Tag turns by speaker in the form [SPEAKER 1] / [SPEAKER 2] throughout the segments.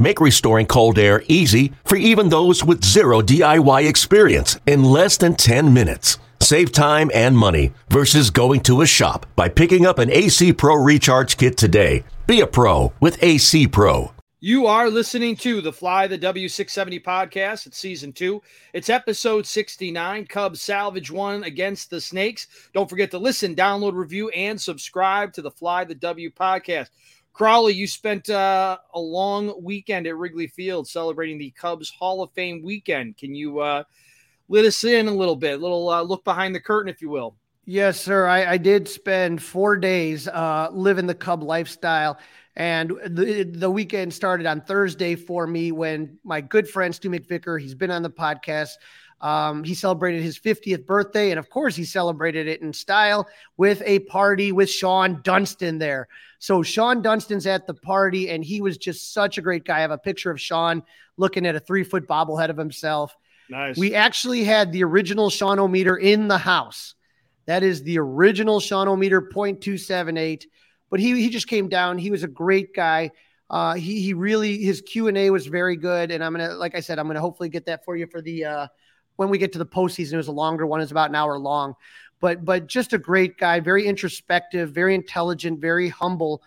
[SPEAKER 1] Make restoring cold air easy for even those with zero DIY experience in less than 10 minutes. Save time and money versus going to a shop by picking up an AC Pro Recharge Kit today. Be a pro with AC Pro.
[SPEAKER 2] You are listening to the Fly the W670 podcast. It's season two. It's episode 69. Cubs salvage one against the Snakes. Don't forget to listen, download, review, and subscribe to the Fly the W podcast. Crawly, you spent uh, a long weekend at Wrigley Field celebrating the Cubs Hall of Fame weekend. Can you uh, let us in a little bit, a little uh, look behind the curtain, if you will?
[SPEAKER 3] Yes, sir. I, I did spend four days uh, living the Cub lifestyle. And the, the weekend started on Thursday for me when my good friend Stu McVicker, he's been on the podcast. Um, he celebrated his 50th birthday. And of course, he celebrated it in style with a party with Shawon Dunston there. So Shawon Dunston's at the party, and he was just such a great guy. I have a picture of Shawon looking at a three foot bobblehead of himself.
[SPEAKER 2] Nice.
[SPEAKER 3] We actually had the original Shawnometer in the house. That is the original Shawnometer 0.278. But he he just came down. He was a great guy. Uh, he he really his Q and A was very good. And I'm gonna like I said, I'm gonna hopefully get that for you for the uh, when we get to the postseason. It was a longer one. It's about an hour long. But but just a great guy, very introspective, very intelligent, very humble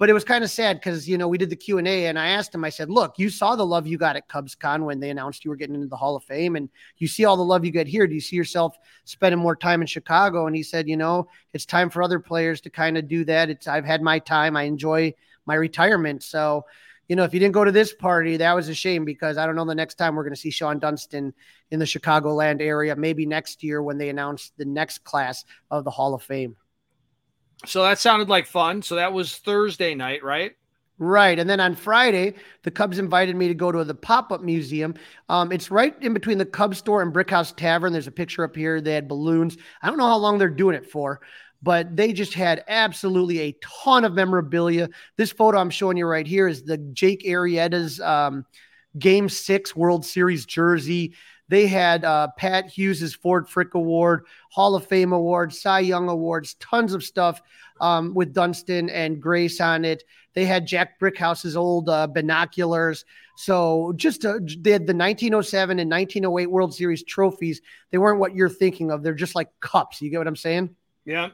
[SPEAKER 3] but it was kind of sad because you know we did the Q and A, and I asked him. I said, "Look, you saw the love you got at Cubs Con when they announced you were getting into the Hall of Fame, and you see all the love you get here. Do you see yourself spending more time in Chicago?" And he said, "You know, it's time for other players to kind of do that. It's I've had my time. I enjoy my retirement. So." You know, if you didn't go to this party, that was a shame because I don't know the next time we're going to see Shawon Dunston in the Chicagoland area. Maybe next year when they announce the next class of the Hall of Fame.
[SPEAKER 2] So that sounded like fun. So that was Thursday night, right?
[SPEAKER 3] Right. And then on Friday, the Cubs invited me to go to the pop up museum. Um, it's right in between the Cubs store and Brickhouse Tavern. There's a picture up here. They had balloons. I don't know how long they're doing it for, but they just had absolutely a ton of memorabilia. This photo I'm showing you right here is the Jake Arrieta's um, Game Six World Series jersey. They had uh, Pat Hughes's Ford Frick Award, Hall of Fame Award, Cy Young Awards, tons of stuff um, with Dunston and Grace on it. They had Jack Brickhouse's old uh, binoculars. So just uh, they had the 1907 and 1908 World Series trophies. They weren't what you're thinking of. They're just like cups. You get what I'm saying?
[SPEAKER 2] Yeah.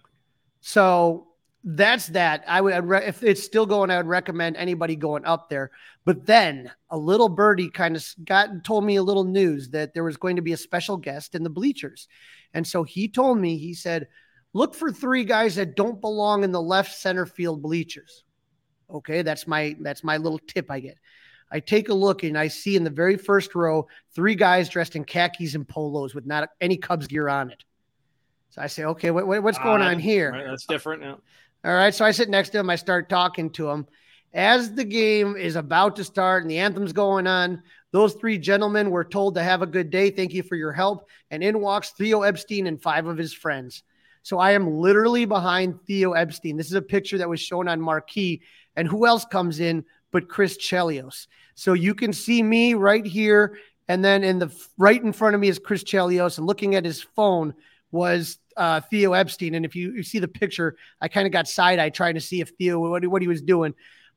[SPEAKER 3] So that's that. I would, if it's still going, I would recommend anybody going up there. But then a little birdie kind of got told me a little news that there was going to be a special guest in the bleachers. And so he told me, he said, look for three guys that don't belong in the left center field bleachers. Okay, that's my that's my little tip I get. I take a look and I see in the very first row three guys dressed in khakis and polos with not any Cubs gear on it. So I say, okay, what, what's going uh, on here?
[SPEAKER 2] Right, that's different. Yeah.
[SPEAKER 3] All right. So I sit next to him. I start talking to him. As the game is about to start and the anthem's going on, those three gentlemen were told to have a good day. Thank you for your help. And in walks Theo Epstein and five of his friends. So I am literally behind Theo Epstein. This is a picture that was shown on Marquee. And who else comes in but Chris Chelios? So you can see me right here. And then in the right in front of me is Chris Chelios. And looking at his phone was uh, Theo Epstein. And if you, you see the picture, I kind of got side eye trying to see if Theo, what, what he was doing.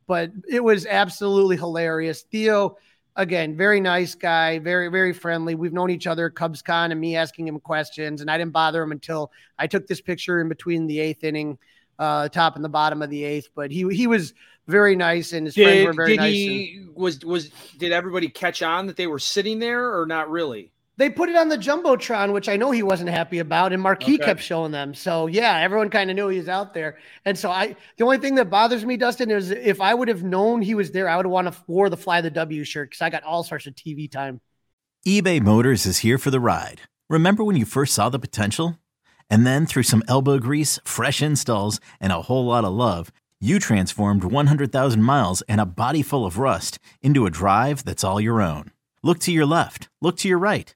[SPEAKER 3] But it was absolutely hilarious. Theo, again, very nice guy, very, very friendly. We've known each other, Cubs Con, and me asking him questions. And I didn't bother him until I took this picture in between the eighth inning, uh, top and the bottom of the eighth. But he he was very nice, and his did, friends were very
[SPEAKER 2] did
[SPEAKER 3] nice.
[SPEAKER 2] He,
[SPEAKER 3] and,
[SPEAKER 2] was was did everybody catch on that they were sitting there or not really?
[SPEAKER 3] They put it on the jumbotron, which I know he wasn't happy about, and Marquee okay. kept showing them. So yeah, everyone kind of knew he was out there. And so I, the only thing that bothers me, Dustin, is if I would have known he was there, I would have wanted to wore the Fly the W shirt because I got all sorts of TV time.
[SPEAKER 4] eBay Motors is here for the ride. Remember when you first saw the potential, and then through some elbow grease, fresh installs, and a whole lot of love, you transformed 100,000 miles and a body full of rust into a drive that's all your own. Look to your left. Look to your right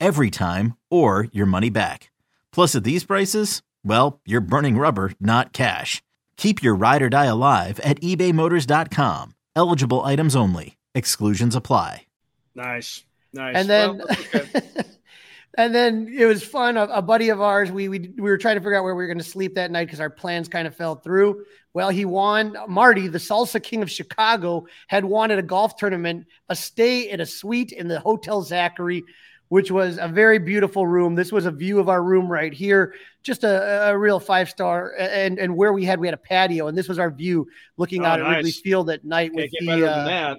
[SPEAKER 4] every time, or your money back. Plus, at these prices, well, you're burning rubber, not cash. Keep your ride or die alive at ebaymotors.com. Eligible items only. Exclusions apply.
[SPEAKER 2] Nice. Nice.
[SPEAKER 3] And then well, okay. and then it was fun. A, a, buddy of ours, we, we we were trying to figure out where we were going to sleep that night because our plans kind of fell through. Well, he won. Marty, the salsa king of Chicago, had won at a golf tournament a stay at a suite in the Hotel Zachary which was a very beautiful room. This was a view of our room right here, just a, a real five star. And and where we had we had a patio, and this was our view looking oh, out nice. at Wrigley Field at night
[SPEAKER 2] Can't with the uh,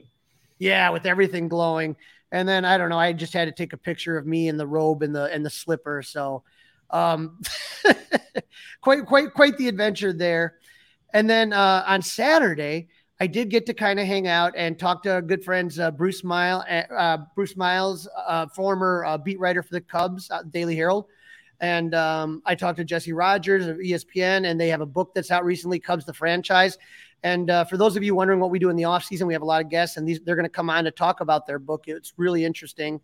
[SPEAKER 3] yeah, with everything glowing. And then I don't know, I just had to take a picture of me in the robe and the and the slipper. So um quite quite quite the adventure there. And then uh, on Saturday, I did get to kind of hang out and talk to good friends uh, Bruce Miles, uh, Bruce Miles, uh, former uh, beat writer for the Cubs, uh, Daily Herald, and um, I talked to Jesse Rogers of ESPN, and they have a book that's out recently, Cubs the franchise. And uh, for those of you wondering what we do in the off season, we have a lot of guests, and these they're going to come on to talk about their book. It's really interesting.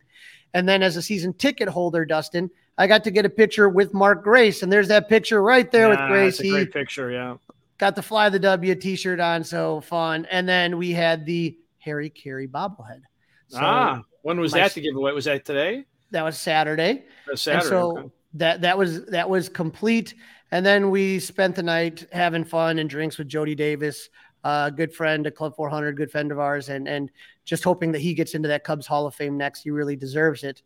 [SPEAKER 3] And then as a season ticket holder, Dustin, I got to get a picture with Mark Grace, and there's that picture right there yeah, with Grace.
[SPEAKER 2] That's a great picture, yeah
[SPEAKER 3] got the Fly the W t-shirt on, so fun. And then we had the Harry Caray bobblehead.
[SPEAKER 2] So ah, when was that to give away? Was that today?
[SPEAKER 3] That was Saturday.
[SPEAKER 2] Was Saturday. And so
[SPEAKER 3] okay. that that was that was complete. And then we spent the night having fun and drinks with Jody Davis, a uh, good friend, a Club 400, good friend of ours, and and just hoping that he gets into that Cubs Hall of Fame next. He really deserves it.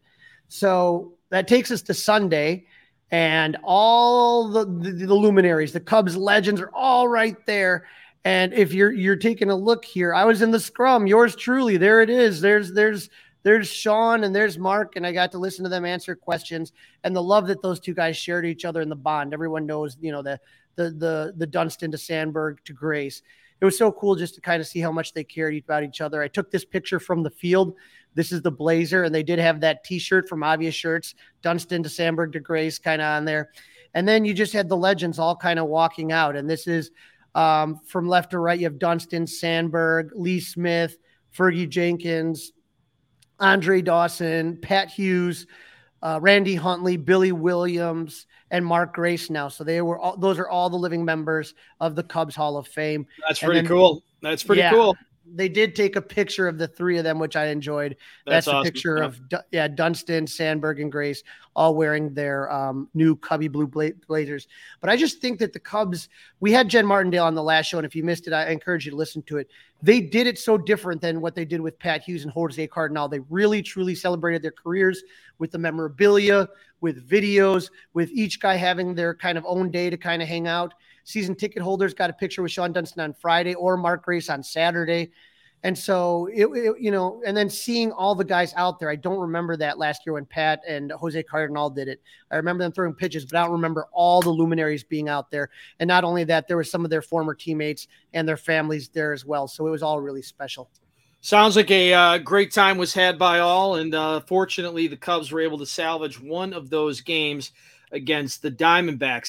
[SPEAKER 3] So that takes us to Sunday and all the, the, the luminaries, the Cubs legends are all right there. And if you're you're taking a look here, I was in the scrum. Yours truly, there it is. There's there's there's Shawon and there's Mark, and I got to listen to them answer questions and the love that those two guys shared each other in the bond. Everyone knows, you know, the the the the Dunston to Sandberg to Grace. It was so cool just to kind of see how much they cared about each other. I took this picture from the field this is the blazer, and they did have that T-shirt from Obvious Shirts, Dunston to Sandberg to Grace, kind of on there. And then you just had the legends all kind of walking out, and this is um, from left to right. You have Dunston, Sandberg, Lee Smith, Fergie Jenkins, Andre Dawson, Pat Hughes, uh, Randy Hundley, Billy Williams, and Mark Grace now. So they were all, those are all the living members of the Cubs Hall of Fame.
[SPEAKER 2] That's pretty then, cool. That's pretty yeah, cool
[SPEAKER 3] they did take a picture of the three of them, which I enjoyed. That's, That's a awesome. picture yeah. of yeah Dunston, Sandberg, and Grace all wearing their um, new Cubby blue blazers. But I just think that the Cubs. We had Jen Martindale on the last show, and if you missed it, I encourage you to listen to it. They did it so different than what they did with Pat Hughes and Jose Cardenal. They really truly celebrated their careers with the memorabilia, with videos, with each guy having their kind of own day to kind of hang out. Season ticket holders got a picture with Shawon Dunston on Friday or Mark Grace on Saturday. And so it, it, you know, and then seeing all the guys out there, I don't remember that last year when Pat and Jose Cardenal did it. I remember them throwing pitches, but I don't remember all the luminaries being out there. And not only that, there were some of their former teammates and their families there as well. So it was all really special.
[SPEAKER 2] Sounds like a uh, great time was had by all, and uh, fortunately, the Cubs were able to salvage one of those games against the Diamondbacks.